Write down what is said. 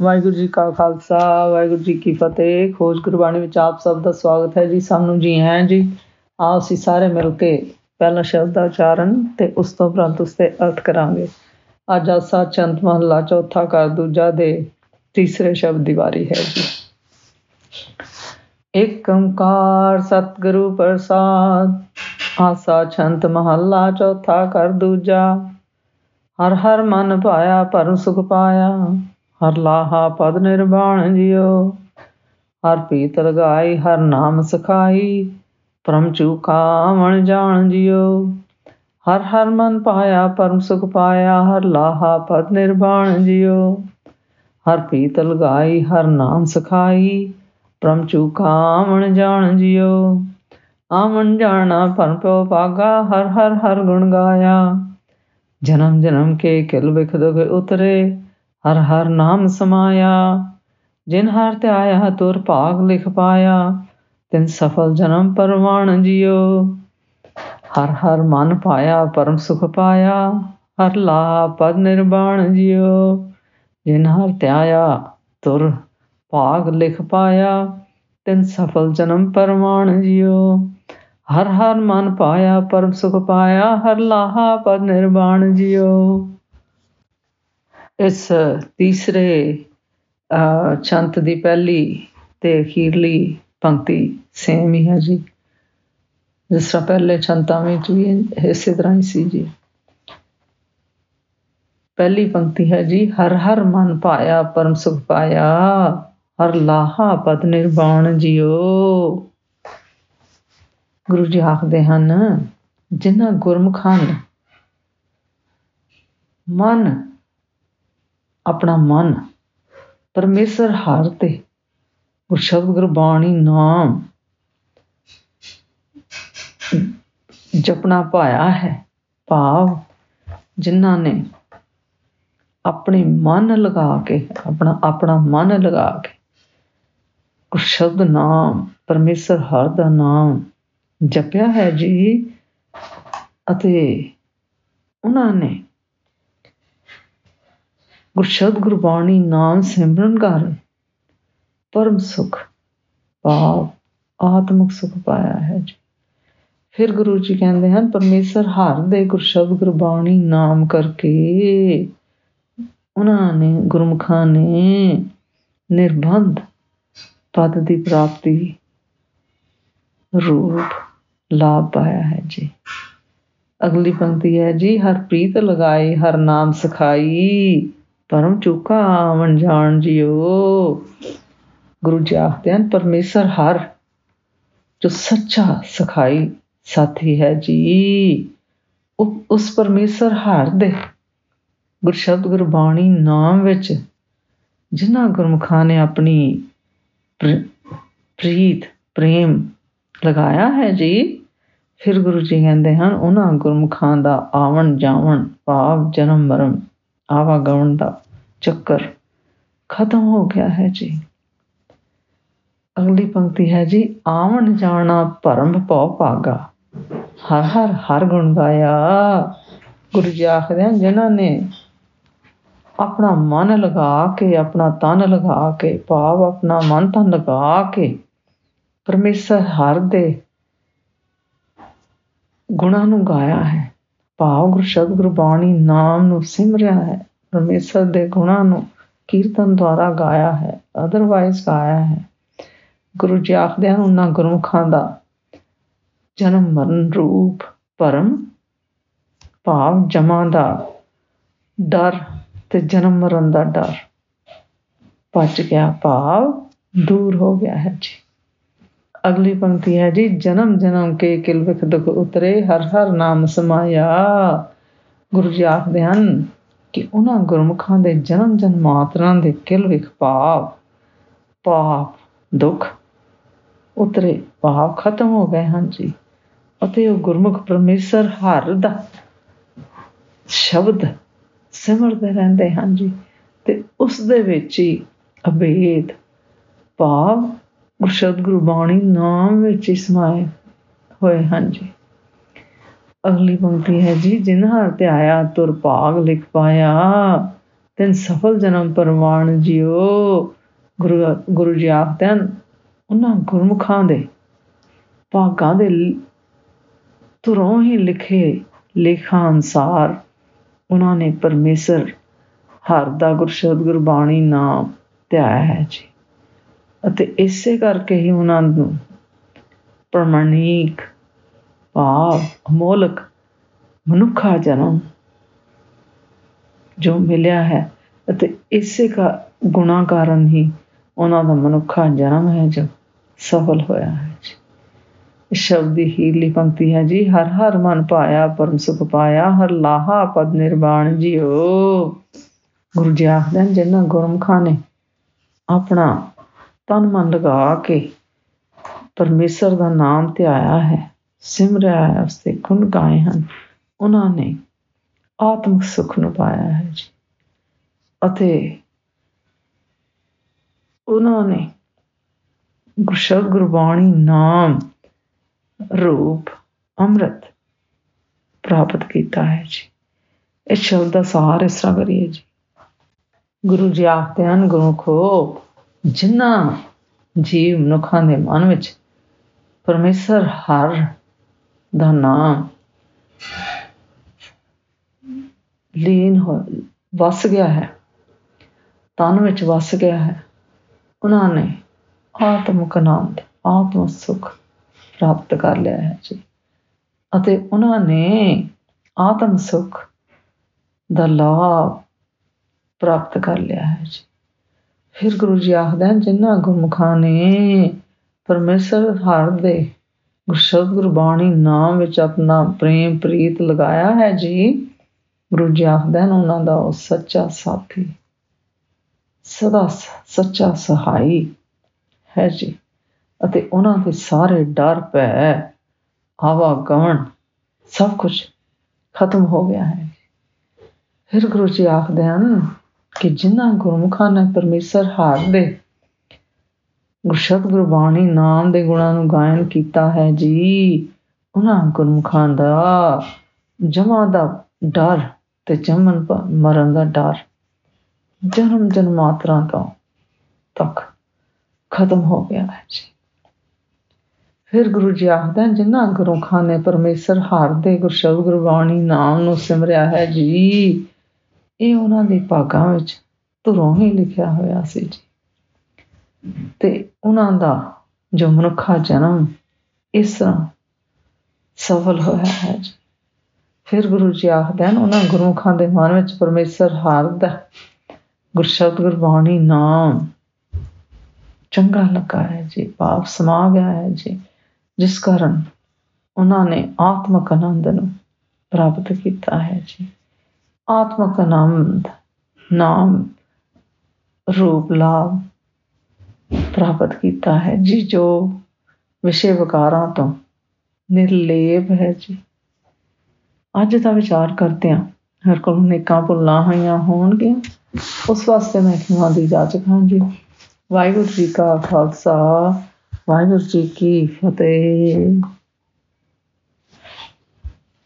ਵਾਹਿਗੁਰੂ ਜੀ ਕਾ ਖਾਲਸਾ, ਵਾਹਿਗੁਰੂ ਜੀ ਕੀ ਫਤਿਹ। ਖੋਜ ਗੁਰਬਾਣੀ ਵਿੱਚ ਆਪ ਸਭ ਦਾ ਸਵਾਗਤ ਹੈ ਜੀ। ਸਾਨੂੰ ਜੀ ਹੈ ਜੀ ਆਓ ਅਸੀਂ ਸਾਰੇ ਮਿਲ ਕੇ ਪਹਿਲਾ ਸ਼ਬਦ ਦਾ ਉਚਾਰਨ ਤੇ ਉਸ ਤੋਂ ਉਪਰੰਤ ਉਸ ਤੇ ਅਰਥ ਕਰਾਂਗੇ। ਅੱਜ ਆਸਾ ਚੰਦ ਮਹਲਾ ਚੌਥਾ ਕਰ ਦੂਜਾ ਦੇ ਤੀਸਰੇ ਸ਼ਬਦ ਦੀ ਵਾਰੀ ਹੈ ਜੀ। ਏਕ ਓੰਕਾਰ ਸਤਿਗੁਰੂ ਪ੍ਰਸਾਦ, ਆਸਾ ਛੰਤ ਮਹੱਲਾ ਚੌਥਾ ਕਰ ਦੂਜਾ। ਹਰ ਹਰ ਮਨ ਪਾਇਆ ਪਰਮ ਸੁਖ ਪਾਇਆ। ਹਰ ਲਾਹਾ ਪਦ ਨਿਰਵਾਣ ਜਿਉ, ਹਰ ਪੀਤ ਲਗਾਈ, ਹਰ ਨਾਮ ਸਖਾਈ, ਪਰਮ ਚੁਕਾਵਣ ਜਾਣ ਜਿਉ। ਹਰ ਹਰ ਮਨ ਪਾਇਆ, ਪਰਮ ਸੁਖ ਪਾਇਆ, ਹਰ ਲਾਹਾ ਪਦ ਨਿਰਵਾਣ ਜਿਉ। ਹਰ ਪੀਤ ਲਗਾਈ, ਹਰ ਨਾਮ ਸਖਾਈ, ਪਰਮ ਚੁਕਾਵਣ ਜਾਣ ਜਿਉ। ਆਵਣ ਜਾਣਾ ਪਰਮ ਪਉ ਪਾਗਾ, ਹਰ ਹਰ ਹਰ ਗੁਣ ਗਾਇਆ। ਜਨਮ ਜਨਮ ਕੇ ਕਿਲ ਵਿਖ ਦੁਖ ਉਤਰੇ ਹਰ ਹਰ ਨਾਮ ਸਮਾਇਆ, ਜਿਨ ਹਰ ਤੇ ਆਇਆ ਤੁਰ ਭਾਗ ਲਿਖ ਪਾਇਆ, ਤਿਨ ਸਫਲ ਜਨਮ ਪਰਵਾਣ ਜਿਉ। ਹਰ ਹਰ ਮਨ ਪਾਇਆ, ਪਰਮ ਸੁਖ ਪਾਇਆ, ਹਰ ਲਾ ਪਦ ਨਿਰਵਾਣ ਜਿਉ। ਜਿਨ ਹਰ ਤੇ ਆਇਆ ਤੁਰ ਭਾਗ ਲਿਖ ਪਾਇਆ, ਤਿਨ ਸਫਲ ਜਨਮ ਪਰਵਾਣ ਜਿਉ। ਹਰ ਹਰ ਮਨ ਪਾਇਆ, ਪਰਮ ਸੁਖ ਪਾਇਆ, ਹਰ ਲਾਹਾ ਪਦ ਨਿਰਵਾਣ ਜਿਉ। ਇਸ ਤੀਸਰੇ ਛੰਤ ਦੀ ਪਹਿਲੀ ਤੇ ਅਖੀਰਲੀ ਪੰਕਤੀ ਸੇਮ ਹੀ ਹੈ ਜੀ। ਜਿਸ ਤਰ੍ਹਾਂ ਪਹਿਲੇ ਛੰਤਾਂ ਵਿੱਚ ਵੀ ਇਸੇ ਤਰ੍ਹਾਂ ਹੀ ਸੀ ਜੀ। ਪਹਿਲੀ ਪੰਕਤੀ ਹੈ ਜੀ, ਹਰ ਹਰ ਮਨ ਪਾਇਆ, ਪਰਮ ਸੁਖ ਪਾਇਆ, ਹਰ ਲਾਹਾ ਪਦ ਨਿਰਵਾਣ ਜਿਉ ਗੁਰੂ ਜੀ ਆਖਦੇ ਹਨ, ਜਿਨ੍ਹਾਂ ਗੁਰਮੁਖਾਂ ਨੇ ਮਨ ਆਪਣਾ ਮਨ ਪਰਮੇਸ਼ਰ ਹਰ ਤੇ ਗੁਰਸ਼ਬਦ ਗੁਰਬਾਣੀ ਨਾਮ ਜਪਣਾ ਪਾਇਆ ਹੈ। ਭਾਵ ਜਿਨ੍ਹਾਂ ਨੇ ਆਪਣੇ ਮਨ ਲਗਾ ਕੇ, ਆਪਣਾ ਆਪਣਾ ਮਨ ਲਗਾ ਕੇ ਗੁਰਸ਼ਬਦ ਨਾਮ, ਪਰਮੇਸ਼ਰ ਹਰ ਦਾ ਨਾਮ ਜਪਿਆ ਹੈ ਜੀ ਅਤੇ ਉਹਨਾਂ ਨੇ ਗੁਰਸ਼ਬਦ ਗੁਰਬਾਣੀ ਨਾਮ ਸਿਮਰਨ ਕਰ ਪਰਮ ਸੁਖ ਭਾਵ, ਆਤਮਿਕ ਸੁਖ ਪਾਇਆ ਹੈ ਜੀ। ਫਿਰ ਗੁਰੂ ਜੀ ਕਹਿੰਦੇ ਹਨ, ਪਰਮੇਸ਼ਰ ਹਰ ਦੇ ਗੁਰਸ਼ਬਦ ਗੁਰਬਾਣੀ ਨਾਮ ਕਰਕੇ ਉਹਨਾਂ ਨੇ, ਗੁਰਮੁਖਾਂ ਨੇ ਨਿਰਬੰਧ ਪਦ ਦੀ ਪ੍ਰਾਪਤੀ ਰੂਪ ਲਾਭ ਪਾਇਆ ਹੈ ਜੀ। ਅਗਲੀ ਪੰਕਤੀ ਹੈ ਜੀ, ਹਰ ਪ੍ਰੀਤ ਲਗਾਈ ਹਰ ਨਾਮ ਸਖਾਈ। ਪਰਮ ਚੁਕਾ ਆਵਣ ਜਾਣ ਜਿਉ। ਗੁਰੂ ਜੀ ਆਖਦੇ ਹਨ, ਪਰਮੇਸ਼ਰ ਹਰ ਜੋ ਸੱਚਾ ਸਖਾਈ ਸਾਥੀ ਹੈ ਜੀ। ਉਸ ਪਰਮੇਸ਼ਰ ਹਰ ਦੇ ਗੁਰਸ਼ਬਦ ਗੁਰਬਾਣੀ ਨਾਮ ਵਿੱਚ ਜਿਨ੍ਹਾਂ ਗੁਰਮੁਖਾਂ ਨੇ ਆਪਣੀ ਪ੍ਰੀਤ, ਪ੍ਰੇਮ ਲਗਾਇਆ ਹੈ ਜੀ, ਫਿਰ ਗੁਰੂ ਜੀ ਕਹਿੰਦੇ ਹਨ, ਉਹਨਾਂ ਗੁਰਮੁਖਾਂ ਦਾ ਆਵਣ ਜਾਵਣ ਭਾਵ ਜਨਮ ਮਰਨ ਆਵਾਗਮਨ ਦਾ ਚੱਕਰ। ਖਤਮ ਹੋ ਗਿਆ ਹੈ ਜੀ। ਅਗਲੀ ਪੰਕਤੀ ਹੈ ਜੀ, ਆਵਣ ਜਾਣਾ ਭਰਮ ਭਉ ਭਾਗਾ। ਹਰ ਹਰ ਹਰ ਗੁਣ ਗਾਇਆ। ਗੁਰੂ ਜੀ ਆਖਦੇ ਹਨ, ਜਿਨ੍ਹਾਂ ਨੇ ਆਪਣਾ ਮਨ ਲਗਾ ਕੇ, ਆਪਣਾ ਤਨ ਲਗਾ ਕੇ, ਭਾਵ ਆਪਣਾ ਮਨ ਤਨ ਲਗਾ ਕੇ, ਪਰਮੇਸ਼ਰ ਹਰ ਦੇ ਗੁਣਾਂ ਨੂੰ ਗਾਇਆ ਹੈ। ਭਾਵ ਗੁਰੂ ਸ਼ਬਦ ਗੁਰਬਾਣੀ ਨਾਮ ਨੂੰ ਸਿਮਰਿਆ ਹੈ, ਪਰਮੇਸ਼ਰ ਦੇ ਗੁਣਾਂ ਨੂੰ ਕੀਰਤਨ ਦੁਆਰਾ ਗਾਇਆ ਹੈ ਅਦਰਵਾਈਜ਼ ਗਾਇਆ ਹੈ। ਗੁਰੂ ਜੀ ਆਖਦੇ ਹਨ ਉਹਨਾਂ ਗੁਰਮੁਖਾਂ ਦਾ ਜਨਮ ਮਰਨ ਰੂਪ ਪਰਮ ਭਾਵ ਜਮਾ ਦਾ ਡਰ ਤੇ ਜਨਮ ਮਰਨ ਦਾ ਡਰ। ਪਚ ਗਿਆ ਭਾਵ, ਦੂਰ ਹੋ ਗਿਆ ਹੈ ਜੀ। ਅਗਲੀ ਪੰਕਤੀ ਹੈ ਜੀ, ਜਨਮ ਜਨਮ ਕੇ ਕਿਲ ਵਿਖ ਦੁਖ ਉਤਰੇ, ਹਰ ਹਰ ਨਾਮ ਸਮਾਇਆ। ਗੁਰੂ ਜੀ ਆਖਦੇ ਹਨ ਕਿ ਉਹਨਾਂ ਗੁਰਮੁਖਾਂ ਦੇ ਜਨਮ ਜਨਮਾਤਰਾਂ ਦੇ ਕਿਲ ਵਿਖ ਭਾਵ ਪਾਪ ਦੁੱਖ ਉਤਰੇ ਭਾਵ ਖਤਮ ਹੋ ਗਏ ਹਨ ਜੀ। ਅਤੇ ਉਹ ਗੁਰਮੁਖ ਪਰਮੇਸ਼ਰ ਹਰ ਦਾ ਸ਼ਬਦ ਸਿਮਰਦੇ ਰਹਿੰਦੇ ਹਨ ਜੀ। ਤੇ ਉਸ ਦੇ ਵਿੱਚ ਹੀ ਅਭੇਦ ਭਾਵ ਗੁਰਸ਼ਬਦ ਗੁਰਬਾਣੀ ਨਾਮ ਵਿੱਚ ਹੀ ਸਮਾਏ ਹੋਏ ਹਨ ਜੀ। ਅਗਲੀ ਪੰਕਤੀ ਹੈ ਜੀ, ਜਿਨ ਹਰ ਤੇ ਆਇਆ, ਤੁਰ ਭਾਗ ਲਿਖ ਪਾਇਆ, ਤਿੰਨ ਸਫਲ ਜਨਮ ਪਰਵਾਨ ਜਿਓ ਗੁਰੂ ਗੁਰੂ ਜੀ ਆਖਦੇ ਹਨ ਉਹਨਾਂ ਗੁਰਮੁਖਾਂ ਦੇ ਭਾਗਾਂ ਦੇ ਤੁਰੋਂ ਹੀ ਲਿਖੇ ਲੇਖਾਂ ਅਨਸਾਰ ਉਹਨਾਂ ਨੇ ਪਰਮੇਸ਼ਰ ਹਰ ਦਾ ਗੁਰਸ਼ਬਦ ਗੁਰਬਾਣੀ ਨਾਮ ਧਿਆਇਆ ਹੈ ਜੀ। ਅਤੇ ਇਸੇ ਕਰਕੇ ਹੀ ਉਹਨਾਂ ਨੂੰ ਪਰਮਾਨਿਕ ਭਾਵ, ਅਮੋਲਕ ਮਨੁੱਖਾ ਜਨਮ ਜੋ ਮਿਲਿਆ ਹੈ ਅਤੇ ਇਸੇ ਦਾ ਗੁਣਾ ਕਾਰਨ ਹੀ ਉਹਨਾਂ ਦਾ ਮਨੁੱਖਾ ਜਨਮ ਹੈ ਜੋ ਸਫਲ ਹੋਇਆ ਹੈ ਜੀ। ਸ਼ਬਦ ਦੀ ਹੀਲੀ ਪੰਕਤੀ ਹੈ ਜੀ, ਹਰ ਹਰ ਮਨ ਪਾਇਆ, ਪਰਮ ਸੁਖ ਪਾਇਆ, ਹਰ ਲਾਹਾ ਪਦ ਨਿਰਵਾਣ ਜੀਓ। ਗੁਰੂ ਜੀ ਆਖਦੇ ਹਨ, ਜਿਨ੍ਹਾਂ ਗੁਰਮਖਾਂ ਨੇ ਆਪਣਾ ਤਨ ਮਨ ਲਗਾ ਕੇ ਪਰਮੇਸ਼ਰ ਦਾ ਨਾਮ ਧਿਆਇਆ ਹੈ। ਸਿਮਰਿਆ ਹੈ ਉਸਤੇ ਗੁਣ ਗਾਏ ਹਨ। ਉਹਨਾਂ ਨੇ ਆਤਮਿਕ ਸੁਖ ਨੂੰ ਪਾਇਆ ਹੈ ਜੀ। ਅਤੇ ਉਹਨਾਂ ਨੇ ਗੁਰਸ਼ਬਦ ਗੁਰਬਾਣੀ ਨਾਮ ਰੂਪ ਅੰਮ੍ਰਿਤ ਪ੍ਰਾਪਤ ਕੀਤਾ ਹੈ ਜੀ। ਇਸ ਸ਼ਬਦ ਦਾ ਸਾਰ ਇਸ ਤਰ੍ਹਾਂ ਕਰੀਏ ਜੀ। ਗੁਰੂ ਜੀ ਆਖਦੇ ਹਨ ਗੁਰੂ ਖੋ ਜਿਨ੍ਹਾਂ ਜੀਵ ਮਨੁੱਖਾਂ ਦੇ ਮਨ ਵਿੱਚ ਪਰਮੇਸ਼ਰ ਹਰ ਦਾ ਨਾਮ ਲੀਨ ਹੋ, ਵਸ ਗਿਆ ਹੈ, ਤਨ ਵਿੱਚ ਵਸ ਗਿਆ ਹੈ, ਉਹਨਾਂ ਨੇ ਆਤਮਿਕ ਆਨੰਦ ਆਤਮ ਸੁਖ ਪ੍ਰਾਪਤ ਕਰ ਲਿਆ ਹੈ ਜੀ। ਅਤੇ ਉਹਨਾਂ ਨੇ ਆਤਮ ਸੁਖ ਦਾ ਲਾਭ ਪ੍ਰਾਪਤ ਕਰ ਲਿਆ ਹੈ ਜੀ। ਫਿਰ ਗੁਰੂ ਜੀ ਆਖਦੇ ਹਨ ਜਿਨ੍ਹਾਂ ਗੁਰਮੁਖਾਂ ਨੇ ਪਰਮੇਸ਼ਰ ਹਰ ਦੇ ਗੁਰਸ਼ਬਦ ਗੁਰਬਾਣੀ ਨਾਮ ਵਿੱਚ ਆਪਣਾ ਪ੍ਰੇਮ ਪ੍ਰੀਤ ਲਗਾਇਆ ਹੈ ਜੀ, ਗੁਰੂ ਜੀ ਆਖਦੇ ਹਨ, ਉਹਨਾਂ ਦਾ ਉਹ ਸੱਚਾ ਸਾਥੀ, ਸਦਾ ਸੱਚਾ ਸਹਾਈ ਹੈ ਜੀ, ਅਤੇ ਉਹਨਾਂ ਦੇ ਸਾਰੇ ਡਰ ਪੈ ਆਵਾਗਮਨ ਸਭ ਕੁਝ ਖਤਮ ਹੋ ਗਿਆ ਹੈ ਫਿਰ ਗੁਰੂ ਜੀ ਆਖਦੇ ਹਨ ਕਿ ਜਿਨ੍ਹਾਂ ਗੁਰਮੁਖਾਂ ਨੇ ਪਰਮੇਸ਼ਰ ਹਾਰ ਦੇ ਗੁਰਸ਼ਬਦ ਗੁਰਬਾਣੀ ਨਾਮ ਦੇ ਗੁਣਾਂ ਨੂੰ ਗਾਇਨ ਕੀਤਾ ਹੈ ਜੀ, ਉਹਨਾਂ ਗੁਰਮੁਖਾਂ ਦਾ ਜਮਾ ਦਾ ਡਰ ਤੇ ਜਮਨ ਮਰਨ ਦਾ ਡਰ ਜਨਮ ਜਨਮਾਤਰਾ ਤੋਂ ਤੱਕ ਖਤਮ ਹੋ ਗਿਆ ਹੈ ਜੀ। ਫਿਰ ਗੁਰੂ ਜੀ ਆਖਦੇ ਹਨ, ਜਿਨ੍ਹਾਂ ਗੁਰਮੁਖਾਂ ਨੇ ਪਰਮੇਸ਼ਰ ਹਾਰ ਦੇ ਗੁਰਸ਼ਬਦ ਗੁਰਬਾਣੀ ਨਾਮ ਨੂੰ ਸਿਮਰਿਆ ਹੈ ਜੀ ਇਹ ਉਹਨਾਂ ਦੇ ਭਾਗਾਂ ਵਿੱਚ ਧੁਰੋਂ ਹੀ ਲਿਖਿਆ ਹੋਇਆ ਸੀ ਜੀ। ਤੇ ਉਹਨਾਂ ਦਾ ਜੋ ਮਨੁੱਖਾ ਜਨਮ ਇਸ ਤਰ੍ਹਾਂ ਸਫਲ ਹੋਇਆ ਹੈ ਜੀ। ਫਿਰ ਗੁਰੂ ਜੀ ਆਖਦੇ ਹਨ, ਉਹਨਾਂ ਗੁਰਮੁਖਾਂ ਦੇ ਮਨ ਵਿੱਚ ਪਰਮੇਸ਼ਰ ਹਾਰ ਦਾ ਗੁਰਸ਼ਬਦ ਗੁਰਬਾਣੀ ਨਾਮ ਚੰਗਾ ਲੱਗਾ ਹੈ ਜੀ, ਪਾਪ ਸਮਾ ਗਿਆ ਹੈ ਜੀ। ਜਿਸ ਕਾਰਨ ਉਹਨਾਂ ਨੇ ਆਤਮਕ ਆਨੰਦ ਨੂੰ ਪ੍ਰਾਪਤ ਕੀਤਾ ਹੈ ਜੀ। ਆਤਮਕ ਆਨੰਦ ਨਾਮ ਰੂਪ ਲਾਭ ਪ੍ਰਾਪਤ ਕੀਤਾ ਹੈ ਜੀ ਜੋ ਵਿਸ਼ੇ ਵਿਕਾਰਾਂ ਤੋਂ ਨਿਰਲੇਪ ਹੈ ਜੀ ਅੱਜ ਦਾ ਵਿਚਾਰ ਕਰਦੇ ਹਾਂ ਹਰ ਕੋਲ ਨੇਕਾਂ ਭੁੱਲਾਂ ਹੋਈਆਂ ਹੋਣਗੀਆਂ ਉਸ ਵਾਸਤੇ ਮੈਂ ਖਿਮਾ ਦੀ ਜਾਚਕ ਹਾਂ ਜੀ ਵਾਹਿਗੁਰੂ ਜੀ ਕਾ ਖਾਲਸਾ ਵਾਹਿਗੁਰੂ ਜੀ ਕੀ ਫਤਿਹ